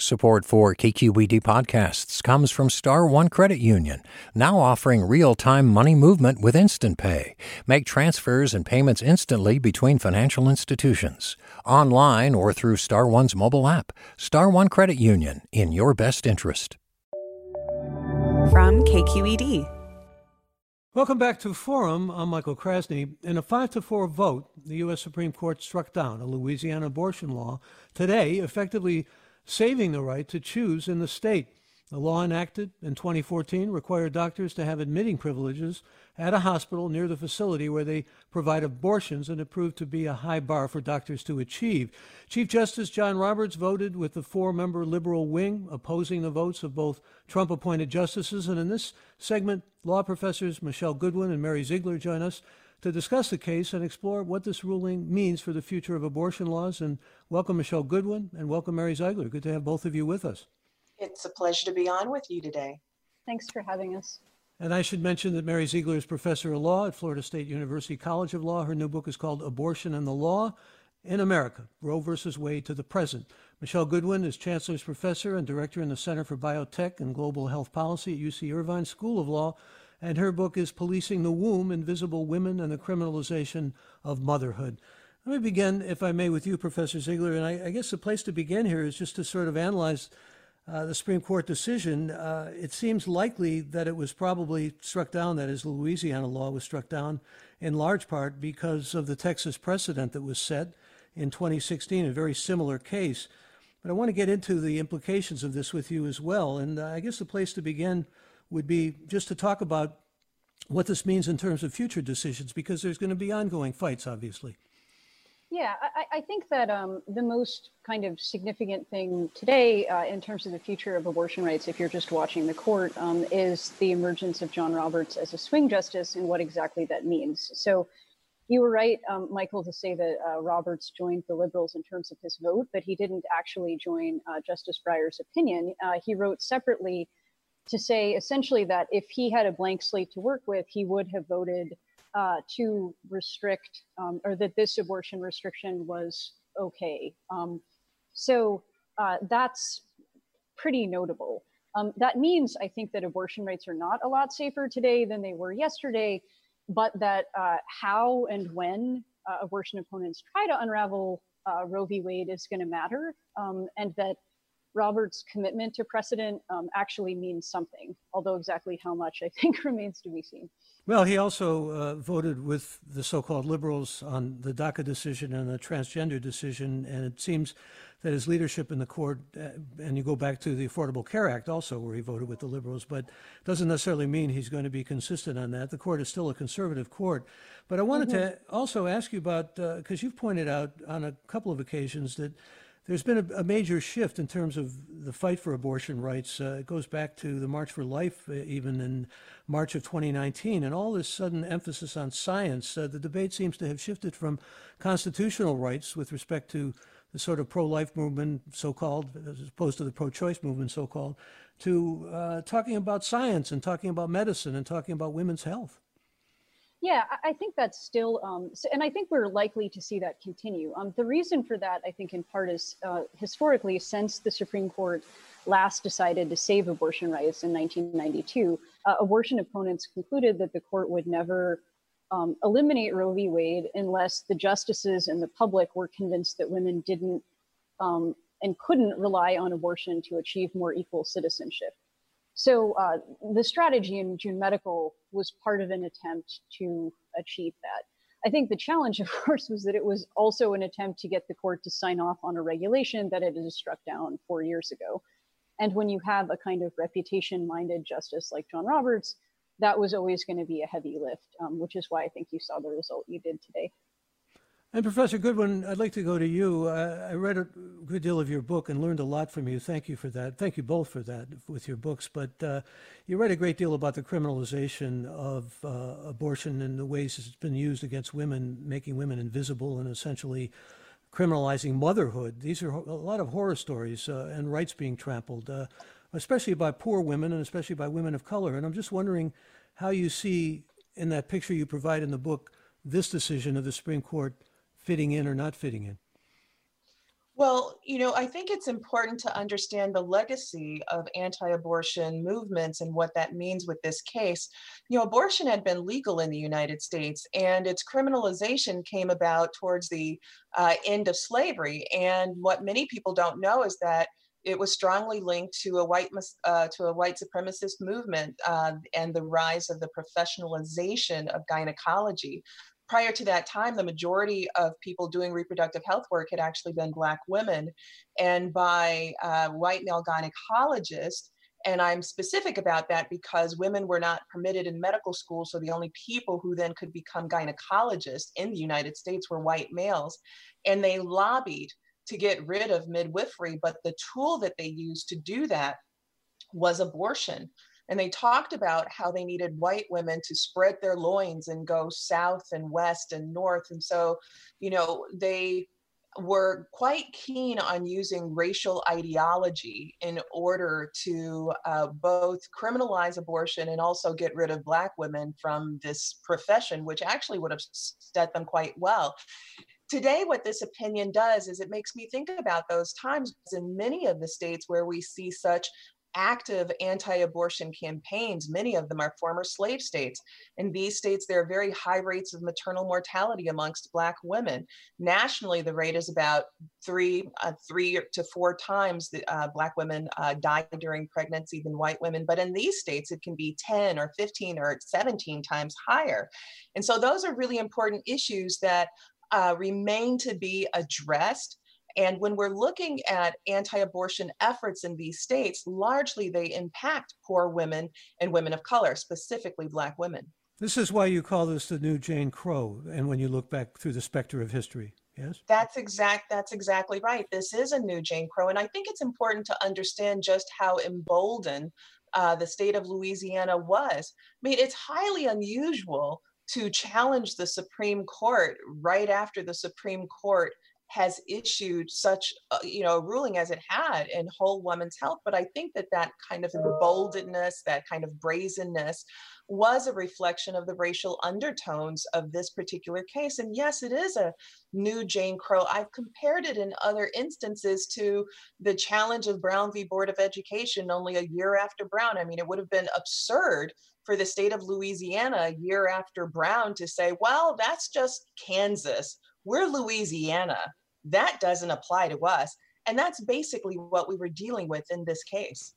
Support for KQED podcasts comes from Star One Credit Union, now offering real-time money movement with Instant Pay. Make transfers and payments instantly between financial institutions, online or through Star One's mobile app. Star One Credit Union, in your best interest. From KQED. Welcome back to Forum. I'm Michael Krasny. In a 5 to 4 vote, the U.S. Supreme Court struck down a Louisiana abortion law today, effectively saving the right to choose in the state. The law enacted in 2014 required doctors to have admitting privileges at a hospital near the facility where they provide abortions, and it proved to be a high bar for doctors to achieve. Chief Justice John Roberts voted with the four member liberal wing, opposing the votes of both Trump appointed justices. And in this segment, law professors Michele Goodwin and Mary Ziegler join us to discuss the case and explore what this ruling means for the future of abortion laws. And welcome, Michele Goodwin, and welcome, Mary Ziegler. Good to have both of you with us. It's a pleasure to be on with you today. Thanks for having us. And I should mention that Mary Ziegler is professor of law at Florida State University College of Law. Her new book is called Abortion and the Law in America Roe versus Wade to the Present. Michele Goodwin is Chancellor's Professor and Director in the Center for Biotech and Global Health Policy at UC Irvine School of Law and her book is Policing the Womb Invisible Women and the Criminalization of Motherhood. Let me begin, if I may, with you, Professor Ziegler. And I, I guess the place to begin here is just to sort of analyze uh, the Supreme Court decision. Uh, it seems likely that it was probably struck down, that is, Louisiana law was struck down in large part because of the Texas precedent that was set in 2016, a very similar case. But I want to get into the implications of this with you as well. And uh, I guess the place to begin would be just to talk about what this means in terms of future decisions, because there's going to be ongoing fights, obviously. Yeah, I, I think that um, the most kind of significant thing today uh, in terms of the future of abortion rights, if you're just watching the court, um, is the emergence of John Roberts as a swing justice and what exactly that means. So you were right, um, Michael, to say that uh, Roberts joined the liberals in terms of his vote, but he didn't actually join uh, Justice Breyer's opinion. Uh, he wrote separately to say essentially that if he had a blank slate to work with, he would have voted uh, to restrict um, or that this abortion restriction was okay. Um, so uh, that's pretty notable. Um, that means I think that abortion rights are not a lot safer today than they were yesterday, but that uh, how and when uh, abortion opponents try to unravel uh, Roe v. Wade is going to matter, um, and that Robert's commitment to precedent um, actually means something, although exactly how much I think remains to be seen. Well, he also uh, voted with the so called liberals on the DACA decision and the transgender decision, and it seems that his leadership in the court, uh, and you go back to the Affordable Care Act also, where he voted with the liberals, but doesn't necessarily mean he's going to be consistent on that. The court is still a conservative court. But I wanted mm-hmm. to also ask you about, because uh, you've pointed out on a couple of occasions that there's been a, a, major shift in terms of the fight for abortion rights. Uh, it goes back to the March for Life, uh, even in March of 2019, and all this sudden emphasis on science. Uh, the debate seems to have shifted from constitutional rights with respect to the sort of pro-life movement, so-called, as opposed to the pro-choice movement, so-called, to uh, talking about science and talking about medicine and talking about women's health. Yeah, I think that's still, um, so, and I think we're likely to see that continue. Um, the reason for that, I think, in part, is uh, historically, since the Supreme Court last decided to save abortion rights in 1992, uh, abortion opponents concluded that the court would never um, eliminate Roe v. Wade unless the justices and the public were convinced that women didn't um, and couldn't rely on abortion to achieve more equal citizenship. So uh, the strategy in June Medical was part of an attempt to achieve that. I think the challenge, of course, was that it was also an attempt to get the court to sign off on a regulation that it had struck down four years ago. And when you have a kind of reputation minded justice like John Roberts, that was always going to be a heavy lift, um, which is why I think you saw the result you did today. And Professor Goodwin, I'd like to go to you. Uh, I read good deal of your book and learned a lot from you. Thank you for that. Thank you both for that with your books. But uh, you write a great deal about the criminalization of uh, abortion and the ways it's been used against women, making women invisible and essentially criminalizing motherhood. These are a lot of horror stories uh, and rights being trampled, uh, especially by poor women and especially by women of color. And I'm just wondering how you see in that picture you provide in the book this decision of the Supreme Court fitting in or not fitting in. Well, you know, I think it's important to understand the legacy of anti abortion movements and what that means with this case. You know, abortion had been legal in the United States, and its criminalization came about towards the uh, end of slavery. And what many people don't know is that it was strongly linked to a white uh, to a white supremacist movement uh, and the rise of the professionalization of gynecology prior to that time, the majority of people doing reproductive health work had actually been Black women. And by uh, white male gynecologists, and I'm specific about that because women were not permitted in medical school. So the only people who then could become gynecologists in the United States were white males. And they lobbied to get rid of midwifery. But the tool that they used to do that was abortion. And they talked about how they needed white women to spread their loins and go south and west and north. And so, you know, they were quite keen on using racial ideology in order to uh, both criminalize abortion and also get rid of Black women from this profession, which actually would have set them quite well. Today, what this opinion does is it makes me think about those times in many of the states where we see such active anti abortion campaigns. Many of them are former slave states. In these states, there are very high rates of maternal mortality amongst Black women. Nationally, the rate is about three, uh, three to four times the uh, Black women uh, die during pregnancy than white women. But in these states, it can be 10 or 15 or 17 times higher. And so, those are really important issues that uh, remain to be addressed and when we're looking at anti abortion efforts in these states, largely they impact poor women and women of color, specifically Black women. This is why you call this the new Jane Crow, and when you look back through the specter of history. Yes. That's exact that's exactly right. This is a new Jane Crow. And I think it's important to understand just how emboldened uh, the state of Louisiana was. I mean, it's highly unusual to challenge the Supreme Court right after the Supreme Court has issued such you know a ruling as it had in whole woman's health but i think that that kind of boldness that kind of brazenness was a reflection of the racial undertones of this particular case. And yes it is a new jane crow. I've compared it in other instances to the challenge of brown v. Board of education only a year after brown. I mean it would have been absurd for the state of louisiana a year after brown to say well that's just kansas. We're Louisiana. That doesn't apply to us. And that's basically what we were dealing with in this case.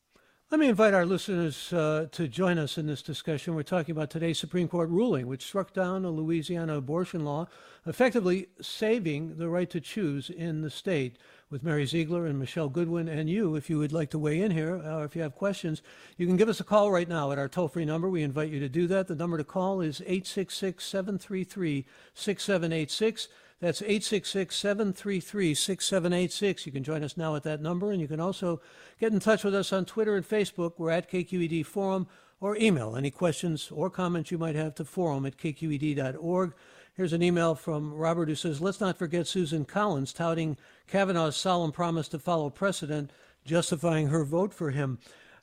Let me invite our listeners uh, to join us in this discussion. We're talking about today's Supreme Court ruling, which struck down a Louisiana abortion law, effectively saving the right to choose in the state. With Mary Ziegler and Michele Goodwin, and you, if you would like to weigh in here, or if you have questions, you can give us a call right now at our toll free number. We invite you to do that. The number to call is 866 733 6786. That's 866 733 6786. You can join us now at that number, and you can also get in touch with us on Twitter and Facebook. We're at KQED Forum, or email any questions or comments you might have to forum at kqed.org. Here's an email from Robert who says, Let's not forget Susan Collins touting Kavanaugh's solemn promise to follow precedent, justifying her vote for him.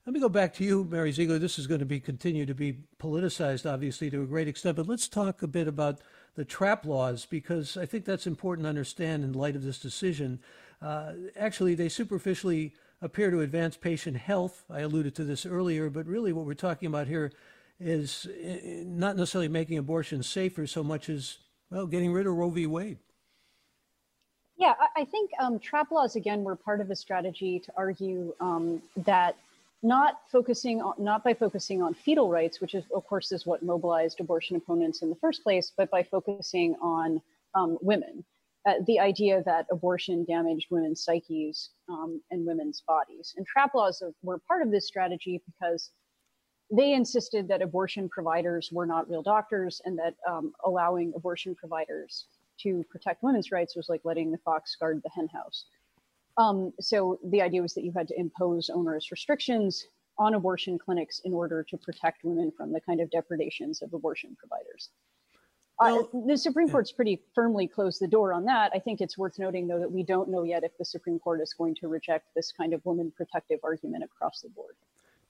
Let me go back to you, Mary Ziegler. This is going to be continue to be politicized, obviously, to a great extent, but let's talk a bit about the trap laws because I think that's important to understand in light of this decision. Uh, actually, they superficially appear to advance patient health. I alluded to this earlier, but really what we're talking about here is eh, not necessarily making abortion safer so much as, well, getting rid of Roe v. Wade. Yeah, I think um, trap laws, again, were part of a strategy to argue um, that not focusing on, not by focusing on fetal rights, which is of course is what mobilized abortion opponents in the first place, but by focusing on um, women. Uh, the idea that abortion damaged women's psyches um, and women's bodies. And trap laws were part of this strategy because they insisted that abortion providers were not real doctors and that um, allowing abortion providers to protect women's rights was like letting the fox guard the henhouse. Um, so the idea was that you had to impose onerous restrictions on abortion clinics in order to protect women from the kind of depredations of abortion providers. Uh, the Supreme Court's pretty firmly closed the door on that. I think it's worth noting, though, that we don't know yet if the Supreme Court is going to reject this kind of woman protective argument across the board.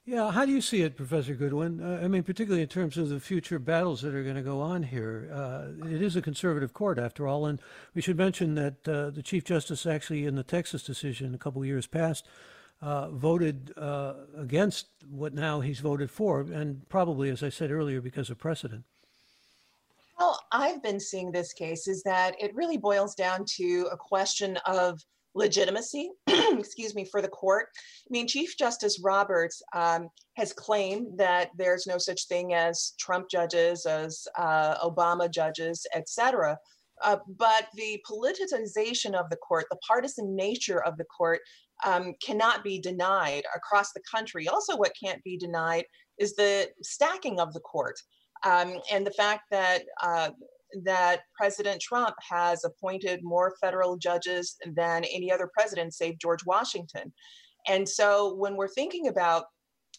Yeah, how do you see it, Professor Goodwin? Uh, I mean, particularly in terms of the future battles that are going to go on here. Uh, it is a conservative court, after all, and we should mention that uh, the Chief Justice, actually, in the Texas decision a couple of years past, uh, voted uh, against what now he's voted for, and probably, as I said earlier, because of precedent. Well, I've been seeing this case is that it really boils down to a question of legitimacy, excuse me, for the court. I mean, Chief Justice Roberts um, has claimed that there's no such thing as Trump judges, as uh, Obama judges, etc. Uh, but the politicization of the court, the partisan nature of the court, um, cannot be denied across the country. Also, what can't be denied is the stacking of the court. Um, and the fact that uh, that President Trump has appointed more federal judges than any other president, save George Washington. And so, when we're thinking about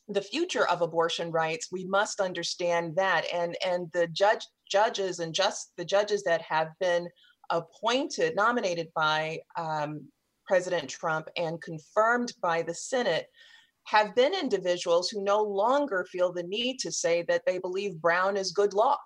the future of abortion rights, we must understand that. And and the judge judges and just the judges that have been appointed, nominated by um, President Trump and confirmed by the Senate have been individuals who no longer feel the need to say that they believe Brown is good law,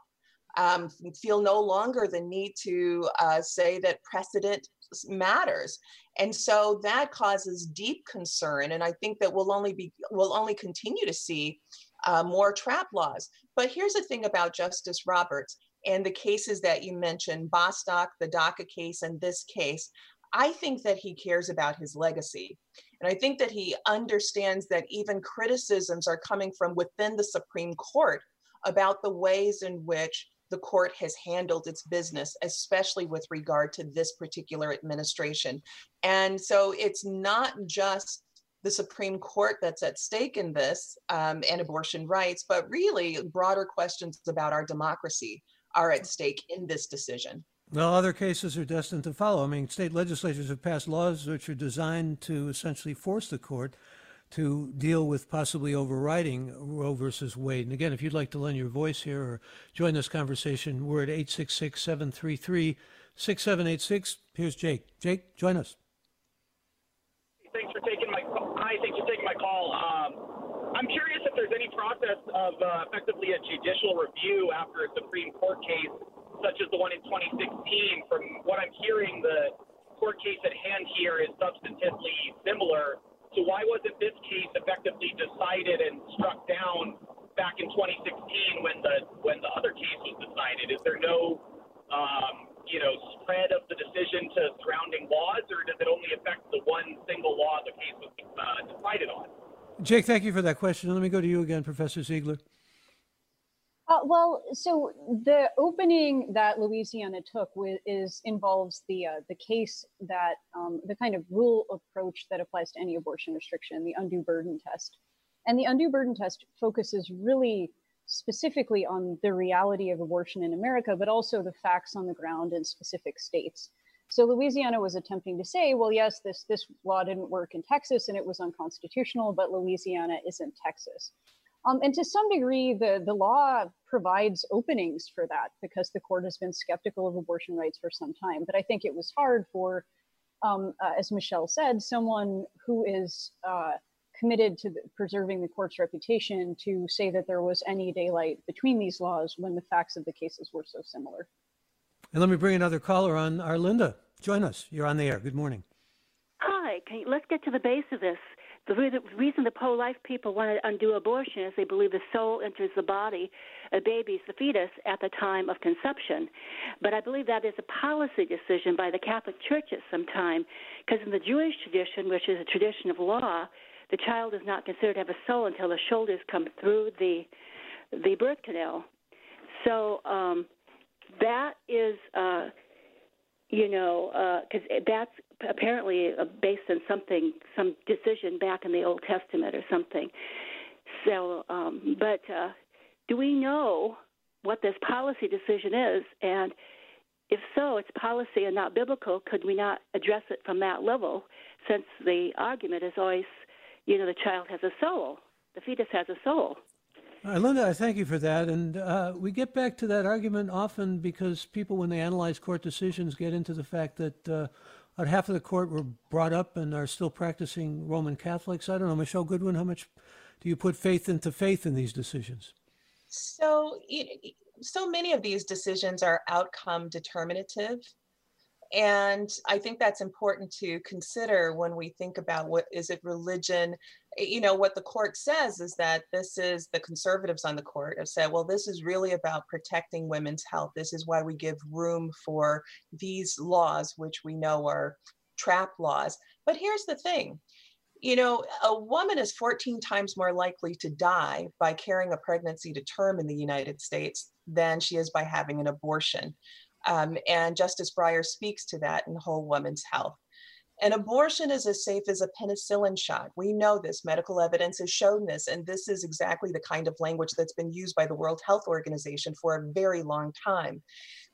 um, feel no longer the need to uh, say that precedent matters. And so that causes deep concern. And I think that we'll only be, we'll only continue to see uh, more trap laws. But here's the thing about Justice Roberts and the cases that you mentioned, Bostock, the DACA case, and this case. I think that he cares about his legacy. And I think that he understands that even criticisms are coming from within the Supreme Court about the ways in which the court has handled its business, especially with regard to this particular administration. And so it's not just the Supreme Court that's at stake in this um, and abortion rights, but really broader questions about our democracy are at stake in this decision. Well, other cases are destined to follow. I mean, state legislatures have passed laws which are designed to essentially force the court to deal with possibly overriding Roe versus Wade. And again, if you'd like to lend your voice here or join this conversation, we're at 866 733 6786. Here's Jake. Jake, join us. Thanks for taking my call. Hi, thanks for taking my call. Um, I'm curious if there's any process of uh, effectively a judicial review after a Supreme Court case such as the one in 2016. From what I'm hearing, the court case at hand here is substantively similar. So why wasn't this case effectively decided and struck down back in 2016 when the when the other case was decided? Is there no um, you know spread of the decision to surrounding laws, or does it only affect the one single law the case was uh, decided on? Jake, thank you for that question. Let me go to you again, Professor Ziegler. Uh, well, so the opening that Louisiana took is involves the uh, the case that um, the kind of rule approach that applies to any abortion restriction, the undue burden test, and the undue burden test focuses really specifically on the reality of abortion in America, but also the facts on the ground in specific states. So Louisiana was attempting to say, well, yes, this this law didn't work in Texas and it was unconstitutional, but Louisiana isn't Texas. Um, and to some degree, the, the law provides openings for that because the court has been skeptical of abortion rights for some time. But I think it was hard for, um, uh, as Michele said, someone who is uh, committed to the, preserving the court's reputation to say that there was any daylight between these laws when the facts of the cases were so similar. And let me bring another caller on. Arlinda, join us. You're on the air. Good morning. Hi. You, let's get to the base of this. The reason the pro life people want to undo abortion is they believe the soul enters the body of babies, the fetus, at the time of conception. But I believe that is a policy decision by the Catholic Church at some time, because in the Jewish tradition, which is a tradition of law, the child is not considered to have a soul until the shoulders come through the the birth canal. So um, that is. Uh, you know, because uh, that's apparently uh, based on something, some decision back in the Old Testament or something. So, um, but uh, do we know what this policy decision is? And if so, it's policy and not biblical. Could we not address it from that level? Since the argument is always, you know, the child has a soul, the fetus has a soul. Uh, Linda, I thank you for that. And uh, we get back to that argument often because people, when they analyze court decisions, get into the fact that uh, about half of the court were brought up and are still practicing Roman Catholics. I don't know, Michele Goodwin, how much do you put faith into faith in these decisions? So, so many of these decisions are outcome determinative. And I think that's important to consider when we think about what is it religion. Eh, you know, what the court says is that this is the conservatives on the court have said, well, this is really about protecting women's health. This is why we give room for these laws, which we know are trap laws. But here's the thing you know, a woman is 14 times more likely to die by carrying a pregnancy to term in the United States than she is by having an abortion. Um, and Justice Breyer speaks to that in Whole Woman's Health. An abortion is as safe as a penicillin shot. We know this. Medical evidence has shown this. And this is exactly the kind of language that's been used by the World Health Organization for a very long time.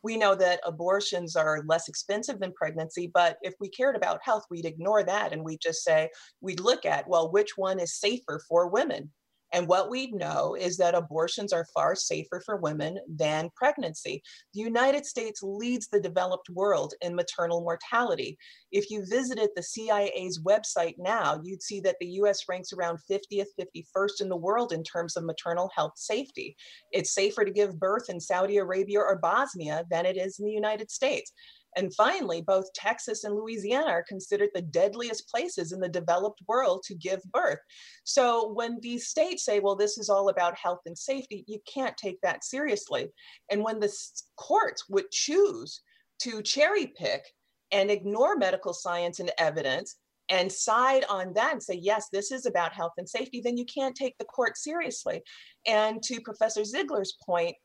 We know that abortions are less expensive than pregnancy, but if we cared about health, we'd ignore that and we'd just say, we'd look at, well, which one is safer for women? And what we know is that abortions are far safer for women than pregnancy. The United States leads the developed world in maternal mortality. If you visited the CIA's website now, you'd see that the US ranks around 50th, 51st in the world in terms of maternal health safety. It's safer to give birth in Saudi Arabia or Bosnia than it is in the United States. And finally, both Texas and Louisiana are considered the deadliest places in the developed world to give birth. So when these states say, well, this is all about health and safety, you can't take that seriously. And when the courts would choose to cherry pick and ignore medical science and evidence and side on that and say, yes, this is about health and safety, then you can't take the court seriously. And to Professor Ziegler's point,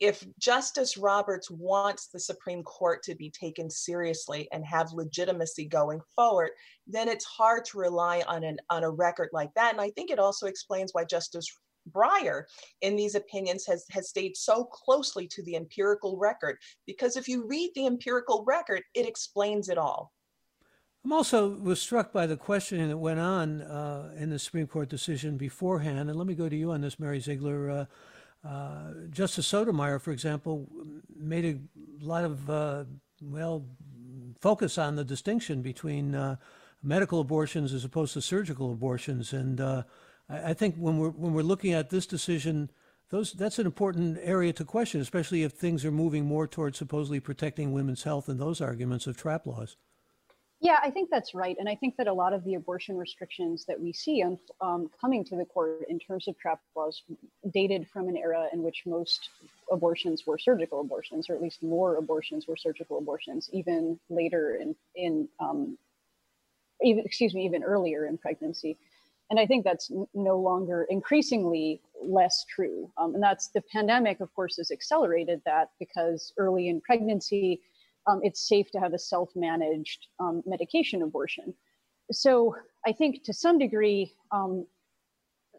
if Justice Roberts wants the Supreme Court to be taken seriously and have legitimacy going forward, then it's hard to rely on an on a record like that. And I think it also explains why Justice Breyer in these opinions has, has stayed so closely to the empirical record, because if you read the empirical record, it explains it all. I'm also was struck by the questioning that went on uh, in the Supreme Court decision beforehand. And let me go to you on this, Mary Ziegler. Uh, uh, Justice Sotomayor, for example, made a lot of, uh, well, focus on the distinction between uh, medical abortions as opposed to surgical abortions. And uh, I, I, think when we're, when we're looking at this decision, those, that's an important area to question, especially if things are moving more towards supposedly protecting women's health and those arguments of trap laws. Yeah, I think that's right. And I think that a lot of the abortion restrictions that we see um, um, coming to the court in terms of trap laws dated from an era in which most abortions were surgical abortions, or at least more abortions were surgical abortions, even later in, in um, even, excuse me, even earlier in pregnancy. And I think that's no longer increasingly less true. Um, and that's the pandemic, of course, has accelerated that because early in pregnancy, um, it's safe to have a self-managed um, medication abortion. So I think to some degree um,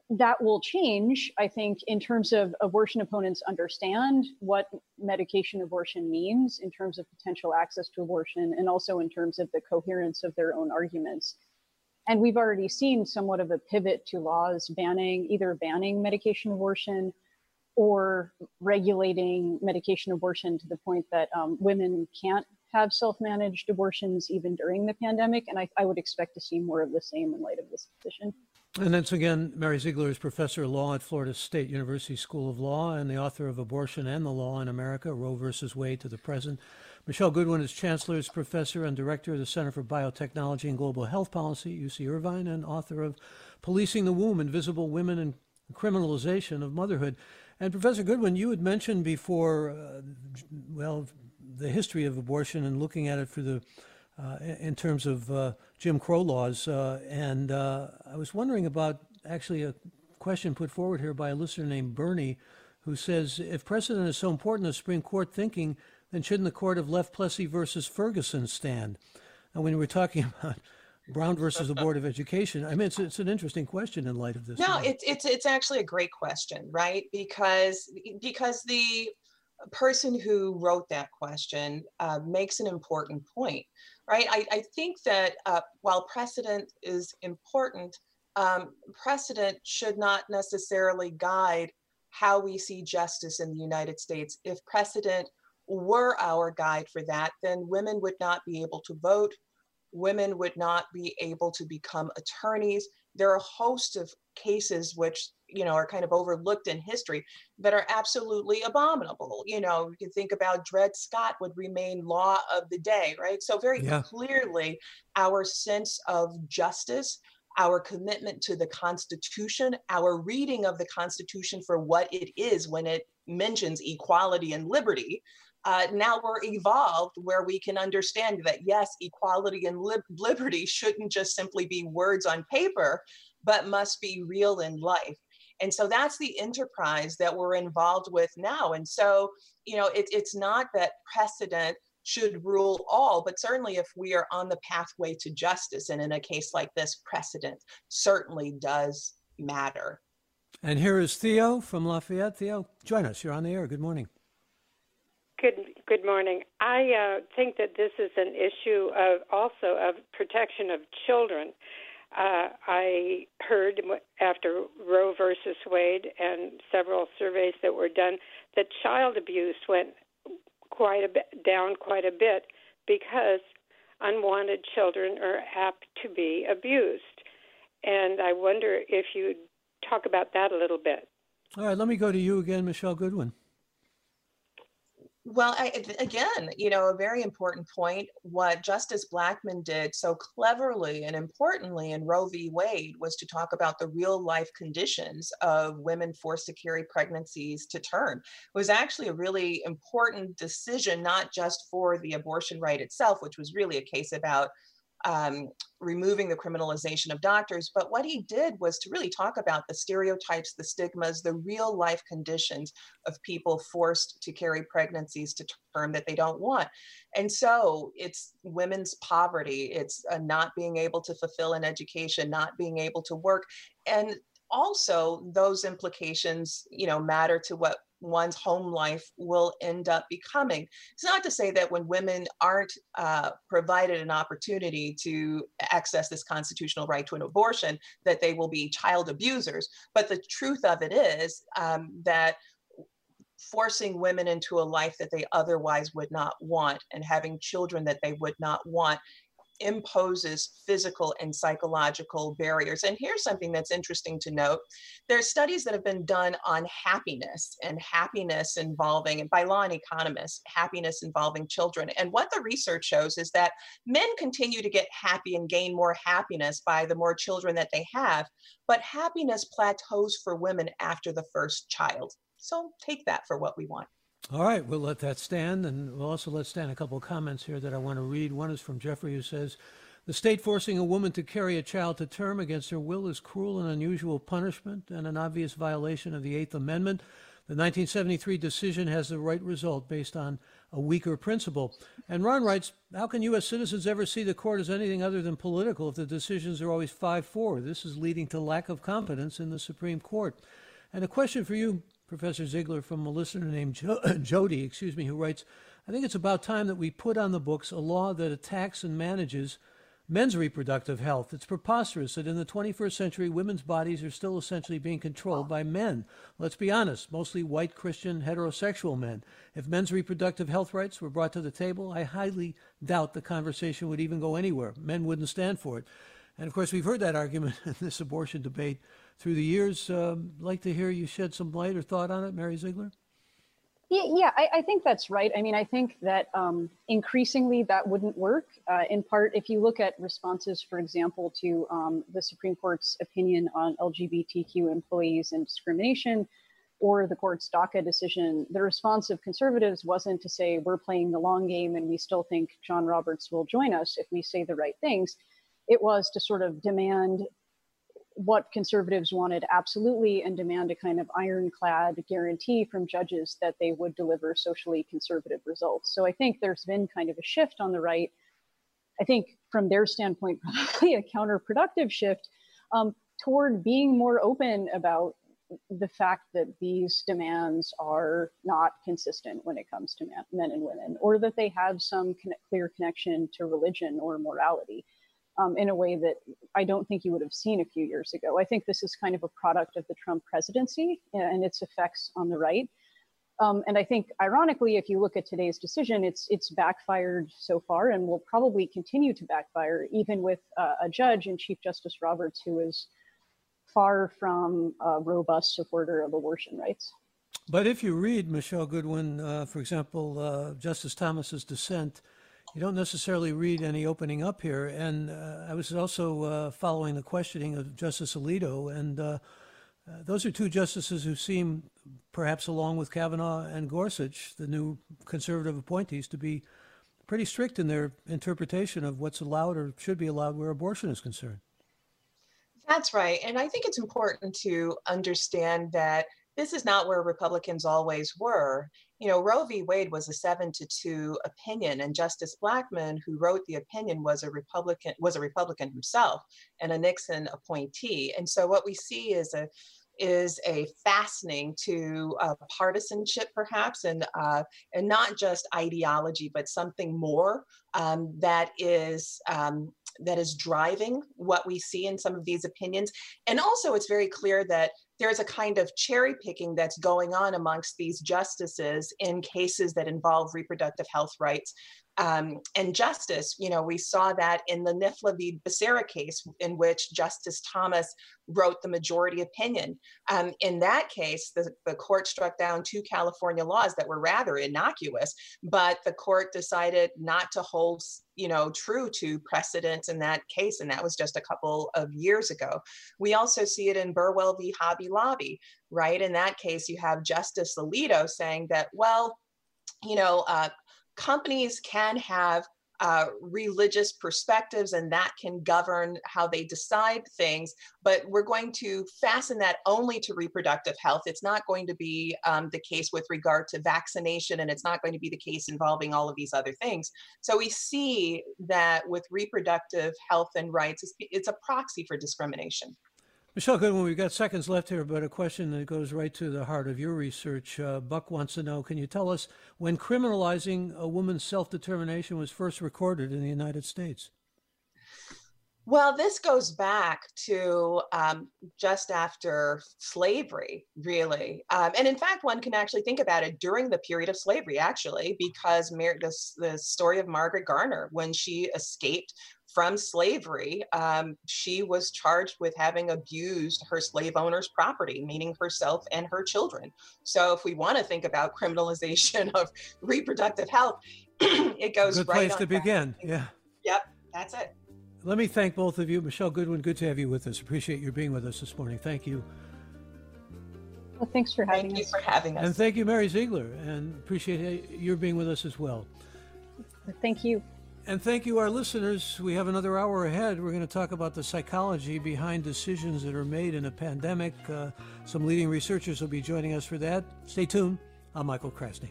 that will change. I think in terms of abortion opponents understand what medication abortion means in terms of potential access to abortion and also in terms of the coherence of their own arguments. And we've already seen somewhat of a pivot to laws banning either banning medication abortion or regulating medication abortion to the point that um, women can't have self-managed abortions even during the pandemic. And I, I, would expect to see more of the same in light of this decision. And that's again, Mary Ziegler is professor of law at Florida State University School of Law and the author of Abortion and the Law in America, Roe versus Wade to the Present. michele Goodwin is Chancellor's Professor and Director of the Center for Biotechnology and Global Health Policy, UC Irvine, and author of Policing the Womb, Invisible Women and Criminalization of Motherhood. And Professor Goodwin, you had mentioned before, uh, well, the history of abortion and looking at it through the uh, in terms of uh, Jim Crow laws. Uh, and uh, I was wondering about actually a question put forward here by a listener named Bernie, who says, if precedent is so important, the Supreme Court thinking, then shouldn't the court have left Plessy versus Ferguson stand? And when we're talking about Brown versus the Board of Education? I mean, it's, it's an interesting question in light of this. No, it's, it's, it's actually a great question, right? Because, because the person who wrote that question uh, makes an important point, right? I, I think that uh, while precedent is important, um, precedent should not necessarily guide how we see justice in the United States. If precedent were our guide for that, then women would not be able to vote. Women would not be able to become attorneys. There are a host of cases which you know are kind of overlooked in history that are absolutely abominable you know you can think about dred scott would remain law of the day right so very yeah. clearly our sense of justice our commitment to the Constitution, our reading of the Constitution for what it is when it mentions equality and liberty. Uh, now we're evolved where we can understand that yes, equality and liberty shouldn't just simply be words on paper, but must be real in life. And so that's the enterprise that we're involved with now. And so, you know, it, it's not that precedent should rule all, but certainly if we are on the pathway to justice, and in a case like this, precedent certainly does matter. And here is Theo from Lafayette. Theo, join us. You're on the air. Good morning. Good good morning. I uh, think that this is an issue of also of protection of children. Uh, I heard after Roe versus Wade and several surveys that were done that child abuse went quite a bit down quite a bit because unwanted children are apt to be abused. And I wonder if you'd talk about that a little bit. All right, let me go to you again, Michele Goodwin. Well, I, again, you know, a very important point. What Justice Blackmun did so cleverly and importantly in Roe v. Wade was to talk about the real life conditions of women forced to carry pregnancies to term. It was actually a really important decision, not just for the abortion right itself, which was really a case about um, removing the criminalization of doctors. But what he did was to really talk about the stereotypes, the stigmas, the real life conditions of people forced to carry pregnancies to term that they don't want. And so it's women's poverty, it's uh, not being able to fulfill an education, not being able to work. And also those implications you know matter to what one's home life will end up becoming. It's not to say that when women aren't uh, provided an opportunity to access this constitutional right to an abortion, that they will be child abusers. But the truth of it is um, that forcing women into a life that they otherwise would not want and having children that they would not want imposes physical and psychological barriers. And here's something that's interesting to note. There's studies that have been done on happiness and happiness involving, and by law and economists, happiness involving children. And what the research shows is that men continue to get happy and gain more happiness by the more children that they have, but happiness plateaus for women after the first child. So take that for what we want. All right, we'll let that stand, and we'll also let stand a couple of comments here that I want to read. One is from Jeffrey, who says, "The state forcing a woman to carry a child to term against her will is cruel and unusual punishment and an obvious violation of the Eighth Amendment. The 1973 decision has the right result based on a weaker principle." And Ron writes, "How can U.S. citizens ever see the court as anything other than political if the decisions are always five-four? This is leading to lack of confidence in the Supreme Court." And a question for you, Professor Ziegler from a listener named jo- Jody, excuse me, who writes, I think it's about time that we put on the books a law that attacks and manages men's reproductive health. It's preposterous that in the 21st century, women's bodies are still essentially being controlled by men. Let's be honest, mostly white Christian heterosexual men. If men's reproductive health rights were brought to the table, I highly doubt the conversation would even go anywhere. Men wouldn't stand for it. And of course, we've heard that argument in this abortion debate through the years. Um, like to hear you shed some light or thought on it, Mary Ziegler. Yeah, yeah I, I, think that's right. I mean, I think that um, increasingly that wouldn't work. Uh, in part, if you look at responses, for example, to um, the Supreme Court's opinion on LGBTQ employees and discrimination, or the court's DACA decision, the response of conservatives wasn't to say we're playing the long game and we still think John Roberts will join us if we say the right things. It was to sort of demand what conservatives wanted absolutely and demand a kind of ironclad guarantee from judges that they would deliver socially conservative results. So I think there's been kind of a shift on the right. I think from their standpoint, probably a counterproductive shift um, toward being more open about the fact that these demands are not consistent when it comes to men and women, or that they have some clear connection to religion or morality. Um, in a way that I don't think you would have seen a few years ago. I think this is kind of a product of the Trump presidency and its effects on the right. Um, and I think, ironically, if you look at today's decision, it's it's backfired so far, and will probably continue to backfire, even with uh, a judge and Chief Justice Roberts who is far from a robust supporter of abortion rights. But if you read Michele Goodwin, uh, for example, uh, Justice Thomas's dissent, you don't necessarily read any opening up here. And uh, I was also uh, following the questioning of Justice Alito, and uh, uh, those are two justices who seem, perhaps along with Kavanaugh and Gorsuch, the new conservative appointees, to be pretty strict in their interpretation of what's allowed or should be allowed where abortion is concerned. That's right. And I think it's important to understand that this is not where Republicans always were. You know, Roe v. Wade was a seven to two opinion, and Justice Blackmun, who wrote the opinion, was a Republican was a Republican himself and a Nixon appointee. And so what we see is a is a fastening to uh, partisanship, perhaps, and uh, and not just ideology, but something more um, that is um, that is driving what we see in some of these opinions. And also, it's very clear that there's a kind of cherry picking that's going on amongst these justices in cases that involve reproductive health rights um, and justice. You know, we saw that in the NIFLA v. Becerra case, in which Justice Thomas wrote the majority opinion. Um, in that case, the, the court struck down two California laws that were rather innocuous, but the court decided not to hold you know true to precedents in that case and that was just a couple of years ago we also see it in burwell v hobby lobby right in that case you have justice alito saying that well you know uh, companies can have uh, religious perspectives and that can govern how they decide things. But we're going to fasten that only to reproductive health. It's not going to be um, the case with regard to vaccination, and it's not going to be the case involving all of these other things. So we see that with reproductive health and rights, it's, it's a proxy for discrimination. Michele Goodwin, we've got seconds left here, but a question that goes right to the heart of your research. Uh, Buck wants to know Can you tell us when criminalizing a woman's self determination was first recorded in the United States? Well, this goes back to um, just after slavery, really. Um, and in fact, one can actually think about it during the period of slavery, actually, because Mar- this, the story of Margaret Garner, when she escaped from slavery, um, she was charged with having abused her slave owner's property, meaning herself and her children. So, if we want to think about criminalization of reproductive health, it goes good right place to begin. Yeah. Yep, that's it. Let me thank both of you. Michele Goodwin, good to have you with us. Appreciate your being with us this morning. Thank you. Well, thanks for having thank us. Thank you for having us. And thank you, Mary Ziegler, and appreciate your being with us as well. Thank you. And thank you, our listeners. We have another hour ahead. We're going to talk about the psychology behind decisions that are made in a pandemic. Uh, some leading researchers will be joining us for that. Stay tuned. I'm Michael Krasny.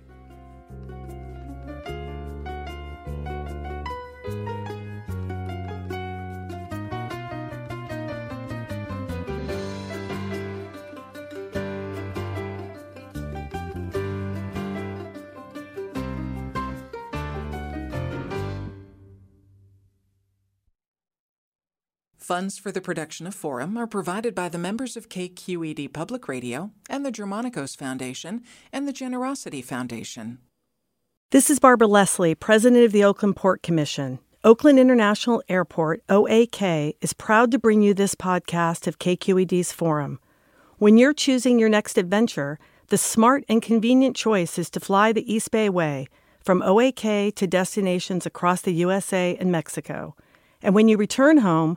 Funds for the production of Forum are provided by the members of KQED Public Radio and the Germanacos Foundation and the Generosity Foundation. This is Barbara Leslie, President of the Oakland Port Commission. Oakland International Airport, OAK, is proud to bring you this podcast of KQED's Forum. When you're choosing your next adventure, the smart and convenient choice is to fly the East Bay Way from OAK to destinations across the USA and Mexico. And when you return home,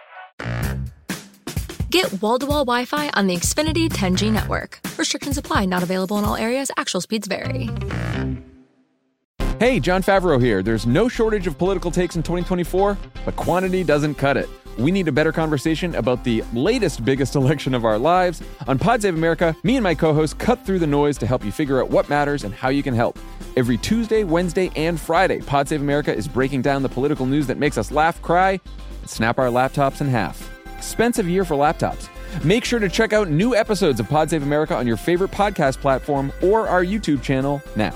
Get wall to wall Wi Fi on the Xfinity 10G network. Restrictions apply, not available in all areas. Actual speeds vary. Hey, Jon Favreau here. There's no shortage of political takes in 2024, but quantity doesn't cut it. we need a better conversation about the latest, biggest election of our lives. On Pod Save America, me and my co hosts cut through the noise to help you figure out what matters and how you can help. Every Tuesday, Wednesday, and Friday, Pod Save America is breaking down the political news that makes us laugh, cry, and snap our laptops in half. Expensive year for laptops. Make sure to check out new episodes of Pod Save America on your favorite podcast platform or our YouTube channel now.